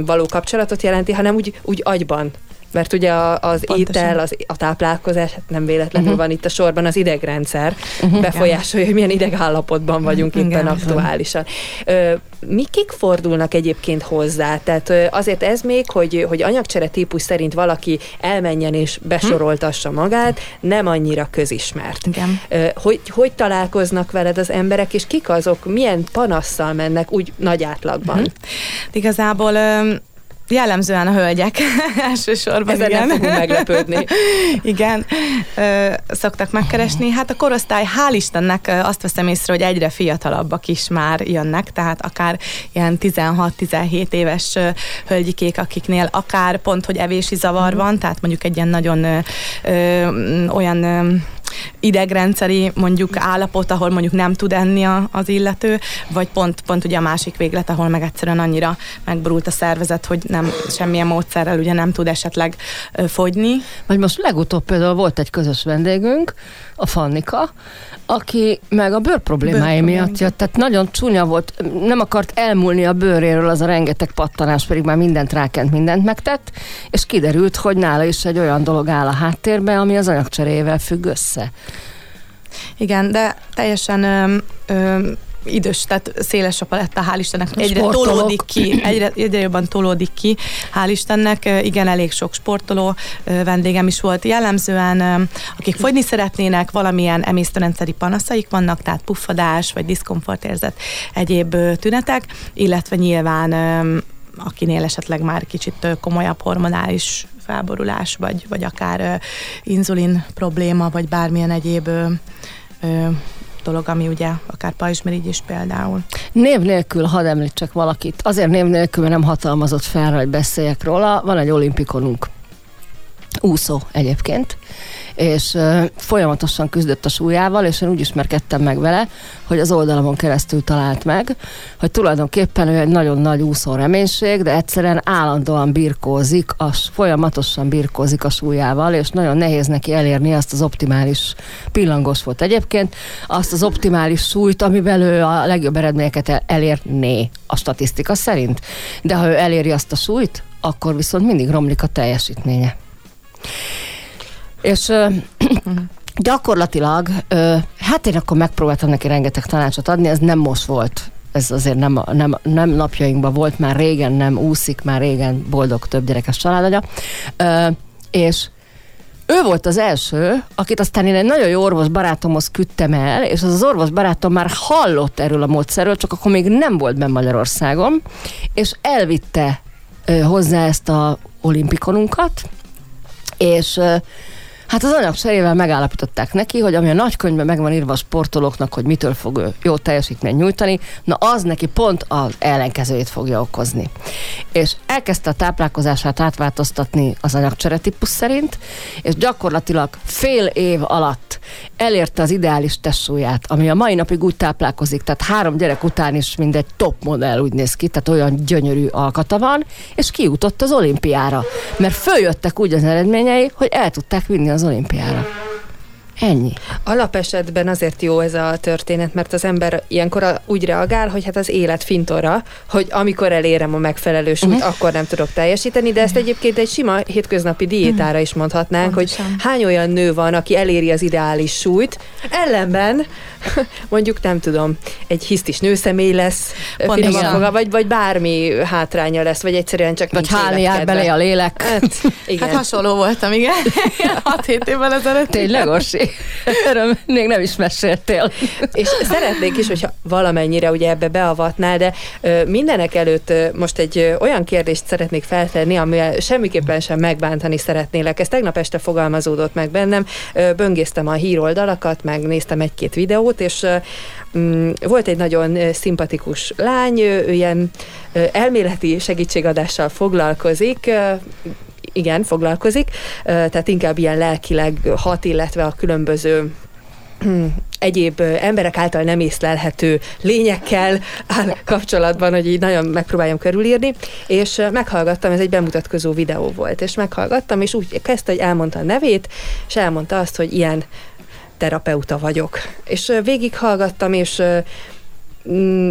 való kapcsolatot jelenti, hanem úgy, úgy agyban. Mert ugye az Pontosan. étel, az, a táplálkozás, hát nem véletlenül Mhm. uh-huh. van itt a sorban az idegrendszer, Mhm. uh-huh. befolyásolja, hogy milyen idegállapotban vagyunk Igen. éppen aktuálisan. Ö, mi kik fordulnak egyébként hozzá? Tehát azért ez még, hogy, hogy anyagcsere típus szerint valaki elmenjen és besoroltassa magát, nem annyira közismert. Igen. Hogy, hogy találkoznak veled az emberek, és kik azok, milyen panasszal mennek úgy nagy átlagban? Mhm. Igazából jellemzően a hölgyek elsősorban. Ezen igen. nem fogunk meglepődni. igen, ö, szoktak megkeresni. Hát a korosztály, hál' Istennek azt veszem észre, hogy egyre fiatalabbak is már jönnek, tehát akár ilyen 16-17 éves hölgyikék, akiknél akár pont, hogy evési zavar van, tehát mondjuk egy ilyen nagyon ö, ö, olyan ö, idegrendszeri mondjuk állapot, ahol mondjuk nem tud enni a, az illető, vagy pont, pont ugye a másik véglet, ahol meg egyszerűen annyira megborult a szervezet, hogy nem semmilyen módszerrel ugye nem tud esetleg fogyni. Vagy most legutóbb például volt egy közös vendégünk, a Fannika, aki meg a bőr problémái miatt jött, tehát nagyon csúnya volt, nem akart elmúlni a bőréről az a rengeteg pattanás, pedig már mindent rákent, mindent megtett, és kiderült, hogy nála is egy olyan dolog áll a háttérben, ami az anyagcserével függ össze. Igen, de teljesen ö, ö, idős, tehát széles a paletta, hál' Istennek, egyre Sportolók. tolódik ki, egyre, egyre jobban tolódik ki, hál' Istennek, igen, elég sok sportoló vendégem is volt. Jellemzően, akik fogyni szeretnének, valamilyen emésztőrendszeri panaszaik vannak, tehát puffadás, vagy diszkomfortérzet, egyéb tünetek, illetve nyilván akinél esetleg már kicsit komolyabb hormonális felborulás, vagy, vagy akár inzulin probléma, vagy bármilyen egyéb dolog, ami ugye akár pajzsmirigy például. Név nélkül hadd említsek valakit. Azért név nélkül, mert nem hatalmazott fel, hogy beszéljek róla. Van egy olimpikonunk. Úszó egyébként, és folyamatosan küzdött a súlyával, és én úgy ismerkedtem meg vele, hogy az oldalamon keresztül talált meg, hogy tulajdonképpen ő egy nagyon nagy úszó reménység, de egyszerűen állandóan birkózik, az folyamatosan birkózik a súlyával, és nagyon nehéz neki elérni azt az optimális pillangos volt egyébként, azt az optimális súlyt, amivel ő a legjobb eredményeket elérné a statisztika szerint. De ha ő eléri azt a súlyt, akkor viszont mindig romlik a teljesítménye. És ö, gyakorlatilag, hát én akkor megpróbáltam neki rengeteg tanácsot adni, ez nem most volt. Ez azért nem, nem, nem napjainkban volt, már régen nem úszik, már régen boldog több gyerekes családagya. Ö, és ő volt az első, akit aztán én egy nagyon jó orvos barátomhoz küldtem el, és az az orvos barátom már hallott erről a módszerről, csak akkor még nem volt benne Magyarországon, és elvitte hozzá ezt a olimpikonunkat, és Hát az anyag cserével megállapították neki, hogy ami a nagykönyvben meg van írva a sportolóknak, hogy mitől fog ő jó teljesítményt nyújtani, na az neki pont az ellenkezőjét fogja okozni. És elkezdte a táplálkozását átváltoztatni az anyagcsere típus szerint, és gyakorlatilag fél év alatt elérte az ideális testsúlyát, ami a mai napig úgy táplálkozik, tehát három gyerek után is mindegy top modell úgy néz ki, tehát olyan gyönyörű alkata van, és kiutott az olimpiára. Mert följöttek úgy az eredményei, hogy el tudták vinni az olimpiára. Ennyi. Alapesetben azért jó ez a történet, mert az ember ilyenkor úgy reagál, hogy hát az élet fintora, hogy amikor elérem a megfelelő súlyt, uh-huh. akkor nem tudok teljesíteni, de ezt egyébként egy sima hétköznapi diétára is mondhatnánk, Pontosan. hogy hány olyan nő van, aki eléri az ideális súlyt, ellenben mondjuk nem tudom, egy hisztis nőszemély lesz, foga, vagy, vagy bármi hátránya lesz, vagy egyszerűen csak Vagy hálni jár belé a lélek. Hát, igen. hát hasonló voltam, igen. 6-7 évvel ezelőtt. Tényleg, Orsi? Erről még nem is meséltél. És szeretnék is, hogyha valamennyire ugye ebbe beavatnál, de mindenek előtt most egy olyan kérdést szeretnék feltenni, amivel semmiképpen sem megbántani szeretnélek. Ez tegnap este fogalmazódott meg bennem. Böngésztem a híroldalakat, megnéztem egy-két videót, és mm, volt egy nagyon szimpatikus lány, ő ilyen elméleti segítségadással foglalkozik, igen, foglalkozik, tehát inkább ilyen lelkileg hat, illetve a különböző egyéb emberek által nem észlelhető lényekkel áll kapcsolatban, hogy így nagyon megpróbáljam körülírni, és meghallgattam, ez egy bemutatkozó videó volt, és meghallgattam, és úgy kezdte, hogy elmondta a nevét, és elmondta azt, hogy ilyen terapeuta vagyok. És végighallgattam, és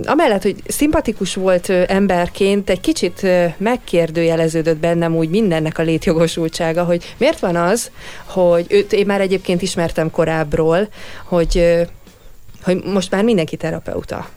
amellett, hogy szimpatikus volt emberként, egy kicsit megkérdőjeleződött bennem úgy mindennek a létjogosultsága, hogy miért van az, hogy őt én már egyébként ismertem korábbról, hogy, hogy most már mindenki terapeuta.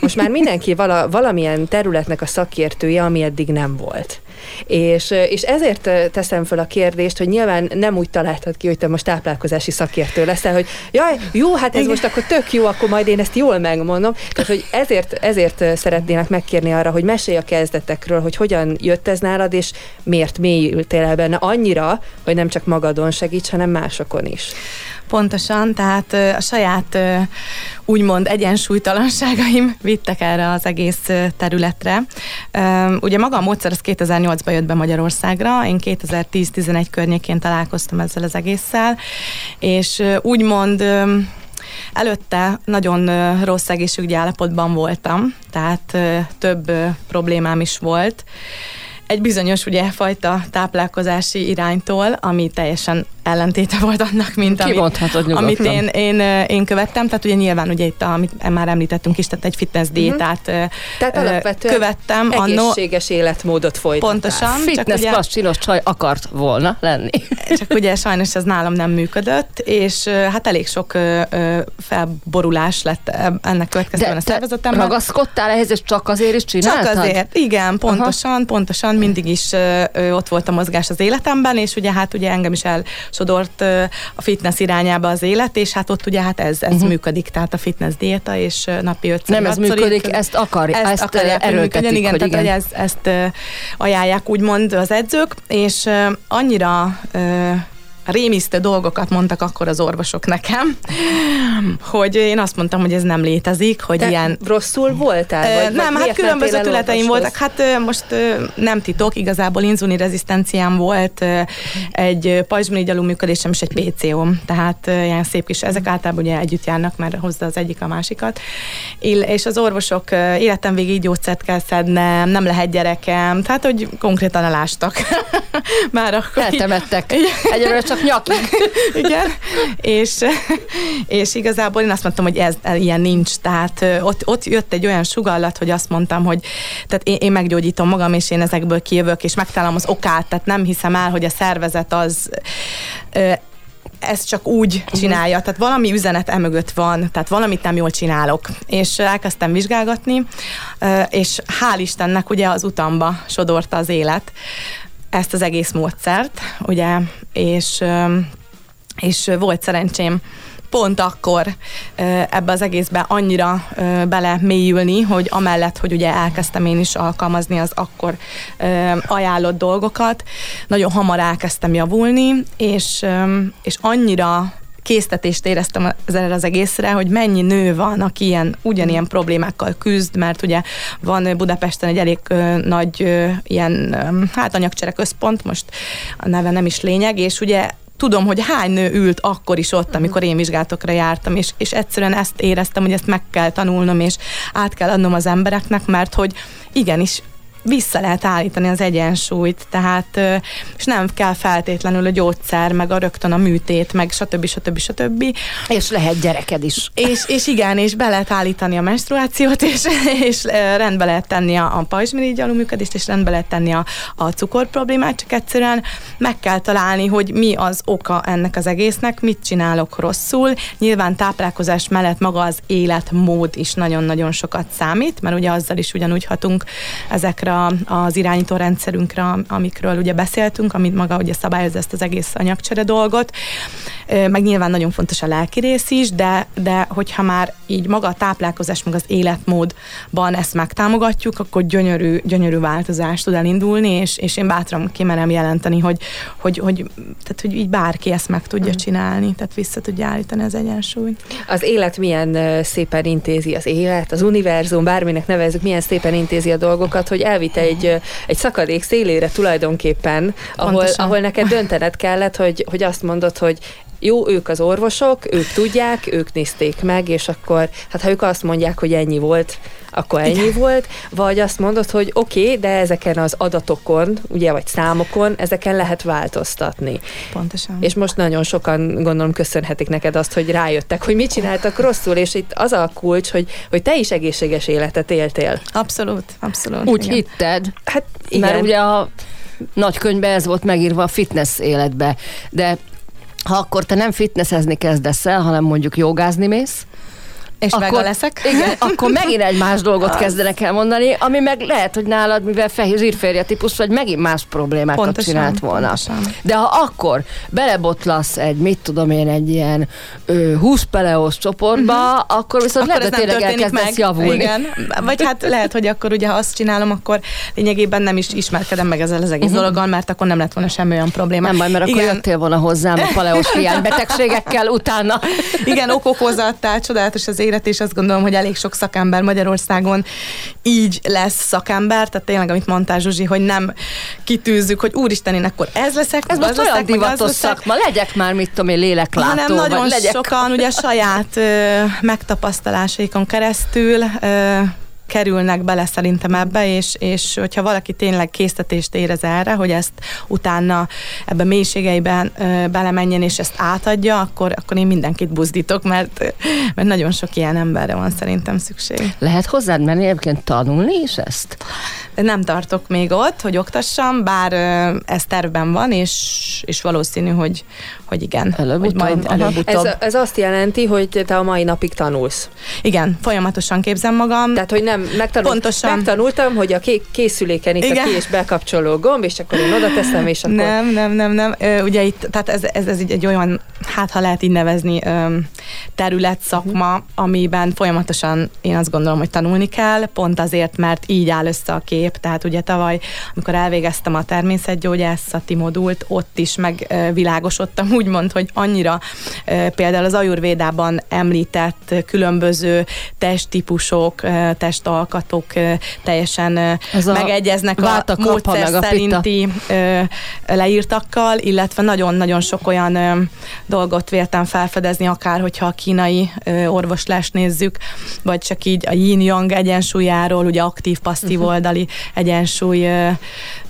Most már mindenki vala, valamilyen területnek a szakértője, ami eddig nem volt. És, és ezért teszem fel a kérdést, hogy nyilván nem úgy találtad ki, hogy te most táplálkozási szakértő leszel, hogy jaj, jó, hát ez Igen. most akkor tök jó, akkor majd én ezt jól megmondom. Tehát, hogy ezért, ezért szeretnének megkérni arra, hogy mesélj a kezdetekről, hogy hogyan jött ez nálad, és miért mélyültél el benne annyira, hogy nem csak magadon segíts, hanem másokon is. Pontosan, tehát a saját úgymond egyensúlytalanságaim vittek erre az egész területre. Ugye maga a módszer az 2008-ban jött be Magyarországra, én 2010-11 környékén találkoztam ezzel az egésszel, és úgymond Előtte nagyon rossz egészségügyi állapotban voltam, tehát több problémám is volt. Egy bizonyos ugye fajta táplálkozási iránytól, ami teljesen ellentéte volt annak, mint amit, amit én, én, én követtem. Tehát ugye nyilván ugye itt, amit már említettünk is, tehát egy fitness mhm. diétát uh-huh. tehát alapvetően követtem. Egészséges annó, életmódot folytattál. Pontosan. Fitness csak ugye, csaj akart volna lenni. Csak ugye sajnos ez nálam nem működött, és hát elég sok felborulás lett ennek következően a szervezetemben. ragaszkodtál ehhez, és csak azért is csináltad? Csak azért, igen, pontosan, Aha. pontosan, mindig is ott volt a mozgás az életemben, és ugye hát ugye engem is el sodort a fitness irányába az élet, és hát ott ugye hát ez, ez uh-huh. működik, tehát a fitness diéta, és napi ötször. Nem ez működik, ezt akarja, ezt, ezt akarják, erőltetik, igen, hogy tehát, igen. Hogy ezt, ezt ajánlják úgymond az edzők, és annyira rémisztő dolgokat mondtak akkor az orvosok nekem, hogy én azt mondtam, hogy ez nem létezik, hogy De ilyen... rosszul voltál? Vagy, nem, hát különböző tületeim voltak. Hát most nem titok, igazából inzulin rezisztenciám volt, egy pajzsmirigy működésem és egy PCO-m, tehát ilyen szép kis, ezek általában ugye együtt járnak, mert hozza az egyik a másikat. És az orvosok életem végig gyógyszert kell szednem, nem lehet gyerekem, tehát hogy konkrétan elástak. Már akkor Eltemettek. Egyelőre csak nyakig. Igen. és, és igazából én azt mondtam, hogy ez ilyen nincs. Tehát ott, ott jött egy olyan sugallat, hogy azt mondtam, hogy tehát én, én meggyógyítom magam, és én ezekből kijövök, és megtalálom az okát, tehát nem hiszem el, hogy a szervezet az ezt csak úgy csinálja, tehát valami üzenet emögött van, tehát valamit nem jól csinálok. És elkezdtem vizsgálgatni, és hál' Istennek ugye az utamba sodorta az élet ezt az egész módszert, ugye, és, és volt szerencsém pont akkor ebbe az egészbe annyira bele mélyülni, hogy amellett, hogy ugye elkezdtem én is alkalmazni az akkor ajánlott dolgokat, nagyon hamar elkezdtem javulni, és, és annyira késztetést éreztem ezzel az egészre, hogy mennyi nő van, aki ilyen, ugyanilyen problémákkal küzd, mert ugye van Budapesten egy elég nagy ilyen, hát anyagcsere központ, most a neve nem is lényeg, és ugye tudom, hogy hány nő ült akkor is ott, amikor én vizsgálatokra jártam, és, és egyszerűen ezt éreztem, hogy ezt meg kell tanulnom, és át kell adnom az embereknek, mert hogy igenis vissza lehet állítani az egyensúlyt, tehát és nem kell feltétlenül a gyógyszer, meg a rögtön a műtét, meg stb. stb. stb. És lehet gyereked is. És, és igen, és be lehet állítani a menstruációt, és, és rendbe lehet tenni a, a pajzsmirigy alulműködést, és rendbe lehet tenni a, a cukor problémát, csak egyszerűen meg kell találni, hogy mi az oka ennek az egésznek, mit csinálok rosszul. Nyilván táplálkozás mellett maga az életmód is nagyon-nagyon sokat számít, mert ugye azzal is ugyanúgy hatunk ezekre azokra az irányító rendszerünkre, amikről ugye beszéltünk, amit maga ugye szabályozza ezt az egész anyagcsere dolgot. Meg nyilván nagyon fontos a lelki rész is, de, de hogyha már így maga a táplálkozás, meg az életmódban ezt megtámogatjuk, akkor gyönyörű, gyönyörű változás tud elindulni, és, és én bátran kimerem jelenteni, hogy, hogy, hogy, tehát, hogy így bárki ezt meg tudja mm. csinálni, tehát vissza tudja állítani az egyensúlyt. Az élet milyen szépen intézi, az élet, az univerzum, bárminek nevezzük, milyen szépen intézi a dolgokat, hogy el elvitt egy, egy szakadék szélére tulajdonképpen, ahol, ahol neked döntened kellett, hogy, hogy azt mondod, hogy jó, ők az orvosok, ők tudják, ők nézték meg, és akkor, hát ha ők azt mondják, hogy ennyi volt, akkor ennyi Igen. volt, vagy azt mondod, hogy oké, okay, de ezeken az adatokon, ugye, vagy számokon, ezeken lehet változtatni. Pontosan. És most nagyon sokan, gondolom, köszönhetik neked azt, hogy rájöttek, hogy mit csináltak rosszul, és itt az a kulcs, hogy, hogy te is egészséges életet éltél. Abszolút, abszolút. Úgy igen. hitted. Hát igen. Mert ugye a nagy könyvben ez volt megírva a fitness életbe, de ha akkor te nem fitnessezni kezdesz el, hanem mondjuk jogázni mész, és akkor, leszek. Igen, akkor megint egy más dolgot kezdenek el mondani, ami meg lehet, hogy nálad, mivel fehér zsírférje típus vagy, megint más problémákat pontosan, csinált volna. Pontosan. De ha akkor belebotlasz egy, mit tudom én, egy ilyen ö, 20 peleós csoportba, uh-huh. akkor viszont akkor lehet, tényleg elkezdesz meg. javulni. Igen. Vagy hát lehet, hogy akkor ugye ha azt csinálom, akkor lényegében nem is ismerkedem meg ezzel az egész uh-huh. dologgal, mert akkor nem lett volna semmi olyan probléma. Nem baj, mert Igen. akkor jöttél volna hozzám a paleós betegségekkel utána. Igen, okokozattál, csodálatos az élet, és azt gondolom, hogy elég sok szakember Magyarországon így lesz szakember, tehát tényleg, amit mondtál Zsuzsi, hogy nem kitűzzük, hogy úristen, én akkor ez leszek, ez most olyan divatos szakma, legyek már, mit tudom én, léleklátó. Hanem nagyon legyek... sokan ugye saját ö, megtapasztalásaikon keresztül ö, kerülnek bele szerintem ebbe, és, és hogyha valaki tényleg késztetést érez erre, hogy ezt utána ebbe mélységeiben ö, belemenjen, és ezt átadja, akkor, akkor én mindenkit buzdítok, mert, mert nagyon sok ilyen emberre van szerintem szükség. Lehet hozzád menni egyébként tanulni is ezt? Nem tartok még ott, hogy oktassam, bár ö, ez tervben van, és, és valószínű, hogy, hogy igen. Előbb hogy majd előbb ez, ez azt jelenti, hogy te a mai napig tanulsz. Igen, folyamatosan képzem magam. Tehát, hogy nem megtanul, Pontosan. megtanultam, hogy a készüléken itt igen. a ki- és bekapcsoló gomb, és akkor én oda teszem, és akkor... Nem, nem, nem, nem. ugye itt, tehát ez, ez, ez egy olyan, hát ha lehet így nevezni, terület, szakma, amiben folyamatosan én azt gondolom, hogy tanulni kell, pont azért, mert így áll össze a kép, szép, tehát ugye tavaly, amikor elvégeztem a természetgyógyászati modult, ott is megvilágosodtam, úgymond, hogy annyira például az ajurvédában említett különböző testtípusok, testalkatok teljesen Ez megegyeznek a, a módszer meg a szerinti leírtakkal, illetve nagyon-nagyon sok olyan dolgot véltem felfedezni, akár hogyha a kínai orvoslást nézzük, vagy csak így a yin-yang egyensúlyáról, ugye aktív-passzív uh-huh. oldali egyensúly,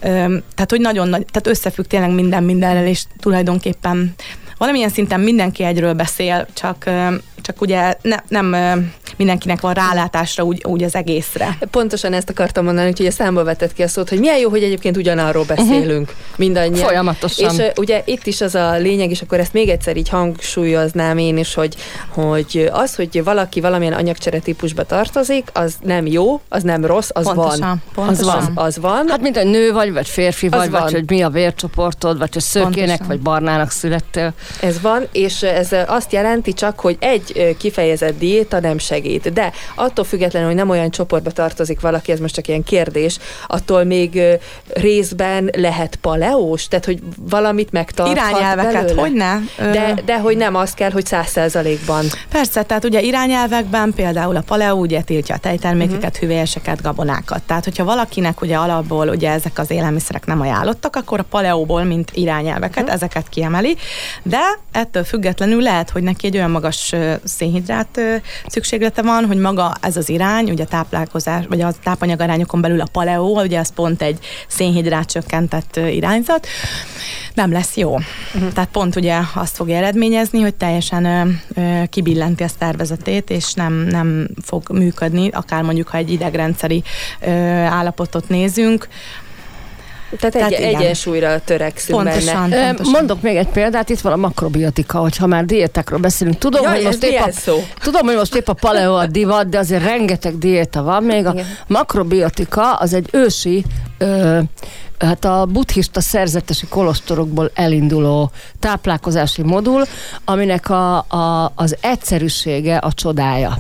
tehát hogy nagyon nagy, tehát összefügg tényleg minden mindenrel, és tulajdonképpen valamilyen szinten mindenki egyről beszél, csak, csak ugye ne, nem mindenkinek van rálátásra úgy, úgy az egészre. Pontosan ezt akartam mondani, hogy ugye számba vetett ki a szót, hogy milyen jó, hogy egyébként ugyanarról mhm. beszélünk uh-huh. mindannyian. Folyamatosan. És uh, ugye itt is az a lényeg, és akkor ezt még egyszer így hangsúlyoznám én is, hogy, hogy az, hogy valaki valamilyen anyagcsere típusba tartozik, az nem jó, az nem rossz, az pontosan, van. Pontosan. Az, az van. Hát mint a nő vagy, vagy férfi az vagy, van. vagy hogy mi a vércsoportod, vagy hogy szőkének, pontosan. vagy barnának születtél. Ez van, és ez azt jelenti csak, hogy egy kifejezett diéta nem segít. De attól függetlenül, hogy nem olyan csoportba tartozik valaki, ez most csak ilyen kérdés, attól még részben lehet paleós, tehát hogy valamit megtarthat Irányelveket, belőle. hogy ne? De, de hogy nem az kell, hogy száz százalékban. Persze, tehát ugye irányelvekben például a paleó ugye tiltja a tejtermékeket, uh-huh. hüvelyeseket, gabonákat. Tehát, hogyha valakinek ugye alapból ugye ezek az élelmiszerek nem ajánlottak, akkor a paleóból, mint irányelveket, uh-huh. ezeket kiemeli, de ettől függetlenül lehet, hogy neki egy olyan magas szénhidrát szükséglete van, hogy maga ez az irány, ugye a táplálkozás, vagy a tápanyagarányokon belül a paleó, ugye az pont egy szénhidrát csökkentett irányzat, nem lesz jó. Uh-huh. Tehát pont ugye azt fogja eredményezni, hogy teljesen ö, ö, kibillenti a szervezetét, és nem, nem fog működni, akár mondjuk, ha egy idegrendszeri ö, állapotot nézünk, tehát, Tehát egy, egyensúlyra törekszünk pontosan, benne. Pontosan. Mondok még egy példát, itt van a makrobiotika, hogyha már diétákról beszélünk. Tudom, Jaj, hogy most épp a, szó? tudom, hogy most épp a paleo a divat, de azért rengeteg diéta van. Még a makrobiotika az egy ősi ö, hát a buddhista szerzetesi kolostorokból elinduló táplálkozási modul, aminek a, a, az egyszerűsége a csodája.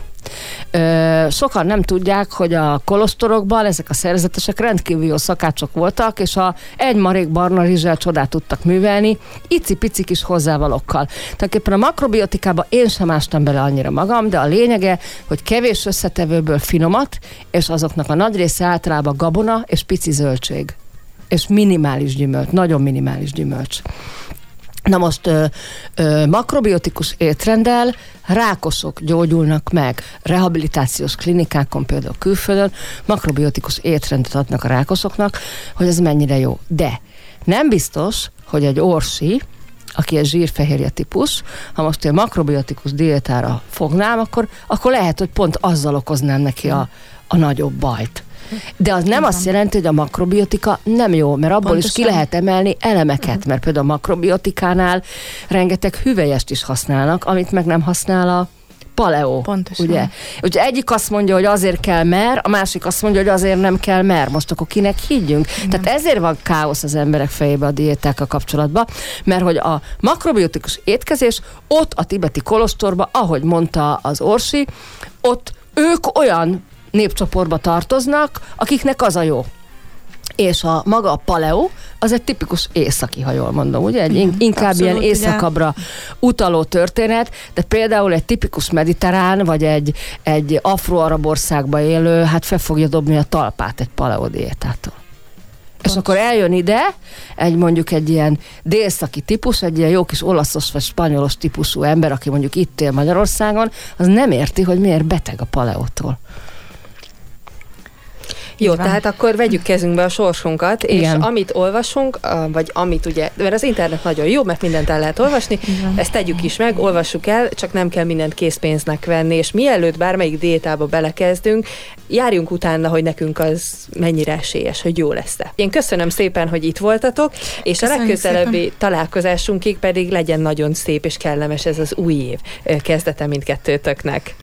Ö, sokan nem tudják, hogy a kolostorokban ezek a szerzetesek rendkívül jó szakácsok voltak, és a egy marék barna rizsel csodát tudtak művelni, icipici kis hozzávalókkal. Tulajdonképpen a makrobiotikába én sem ástam bele annyira magam, de a lényege, hogy kevés összetevőből finomat, és azoknak a nagy része általában gabona és pici zöldség. És minimális gyümölcs, nagyon minimális gyümölcs. Na most ö, ö, makrobiotikus étrendel rákosok gyógyulnak meg. Rehabilitációs klinikákon, például külföldön makrobiotikus étrendet adnak a rákosoknak, hogy ez mennyire jó. De nem biztos, hogy egy orsi, aki egy zsírfehérje típus, ha most én makrobiotikus diétára fognám, akkor, akkor lehet, hogy pont azzal okoznám neki a, a nagyobb bajt. De az nem azt jelenti, hogy a makrobiotika nem jó, mert abból Pontosan. is ki lehet emelni elemeket, uh-huh. mert például a makrobiotikánál rengeteg hüvelyest is használnak, amit meg nem használ a paleo. Pontosan. Ugye? ugye egyik azt mondja, hogy azért kell mer, a másik azt mondja, hogy azért nem kell mer. Most akkor kinek higgyünk? Igen. Tehát ezért van káosz az emberek fejébe a diétákkal kapcsolatban, mert hogy a makrobiotikus étkezés ott a tibeti kolostorba, ahogy mondta az Orsi, ott ők olyan népcsoportba tartoznak, akiknek az a jó. És a maga a paleo, az egy tipikus északi, ha jól mondom, ugye? Egy in, inkább Abszolút, ilyen északabbra ugye? utaló történet, de például egy tipikus mediterrán, vagy egy, egy afro-arab országba élő, hát fel fogja dobni a talpát egy paleo diétától. És akkor eljön ide egy mondjuk egy ilyen délszaki típus, egy ilyen jó kis olaszos vagy spanyolos típusú ember, aki mondjuk itt él Magyarországon, az nem érti, hogy miért beteg a paleótól. Jó, van. tehát akkor vegyük kezünkbe a sorsunkat, Igen. és amit olvasunk, vagy amit ugye, mert az internet nagyon jó, mert mindent el lehet olvasni, Igen. ezt tegyük is meg, olvassuk el, csak nem kell mindent készpénznek venni, és mielőtt bármelyik diétába belekezdünk, járjunk utána, hogy nekünk az mennyire esélyes, hogy jó lesz-e. Én köszönöm szépen, hogy itt voltatok, és Köszönjük a legközelebbi szépen. találkozásunkig pedig legyen nagyon szép és kellemes ez az új év kezdete mindkettőtöknek.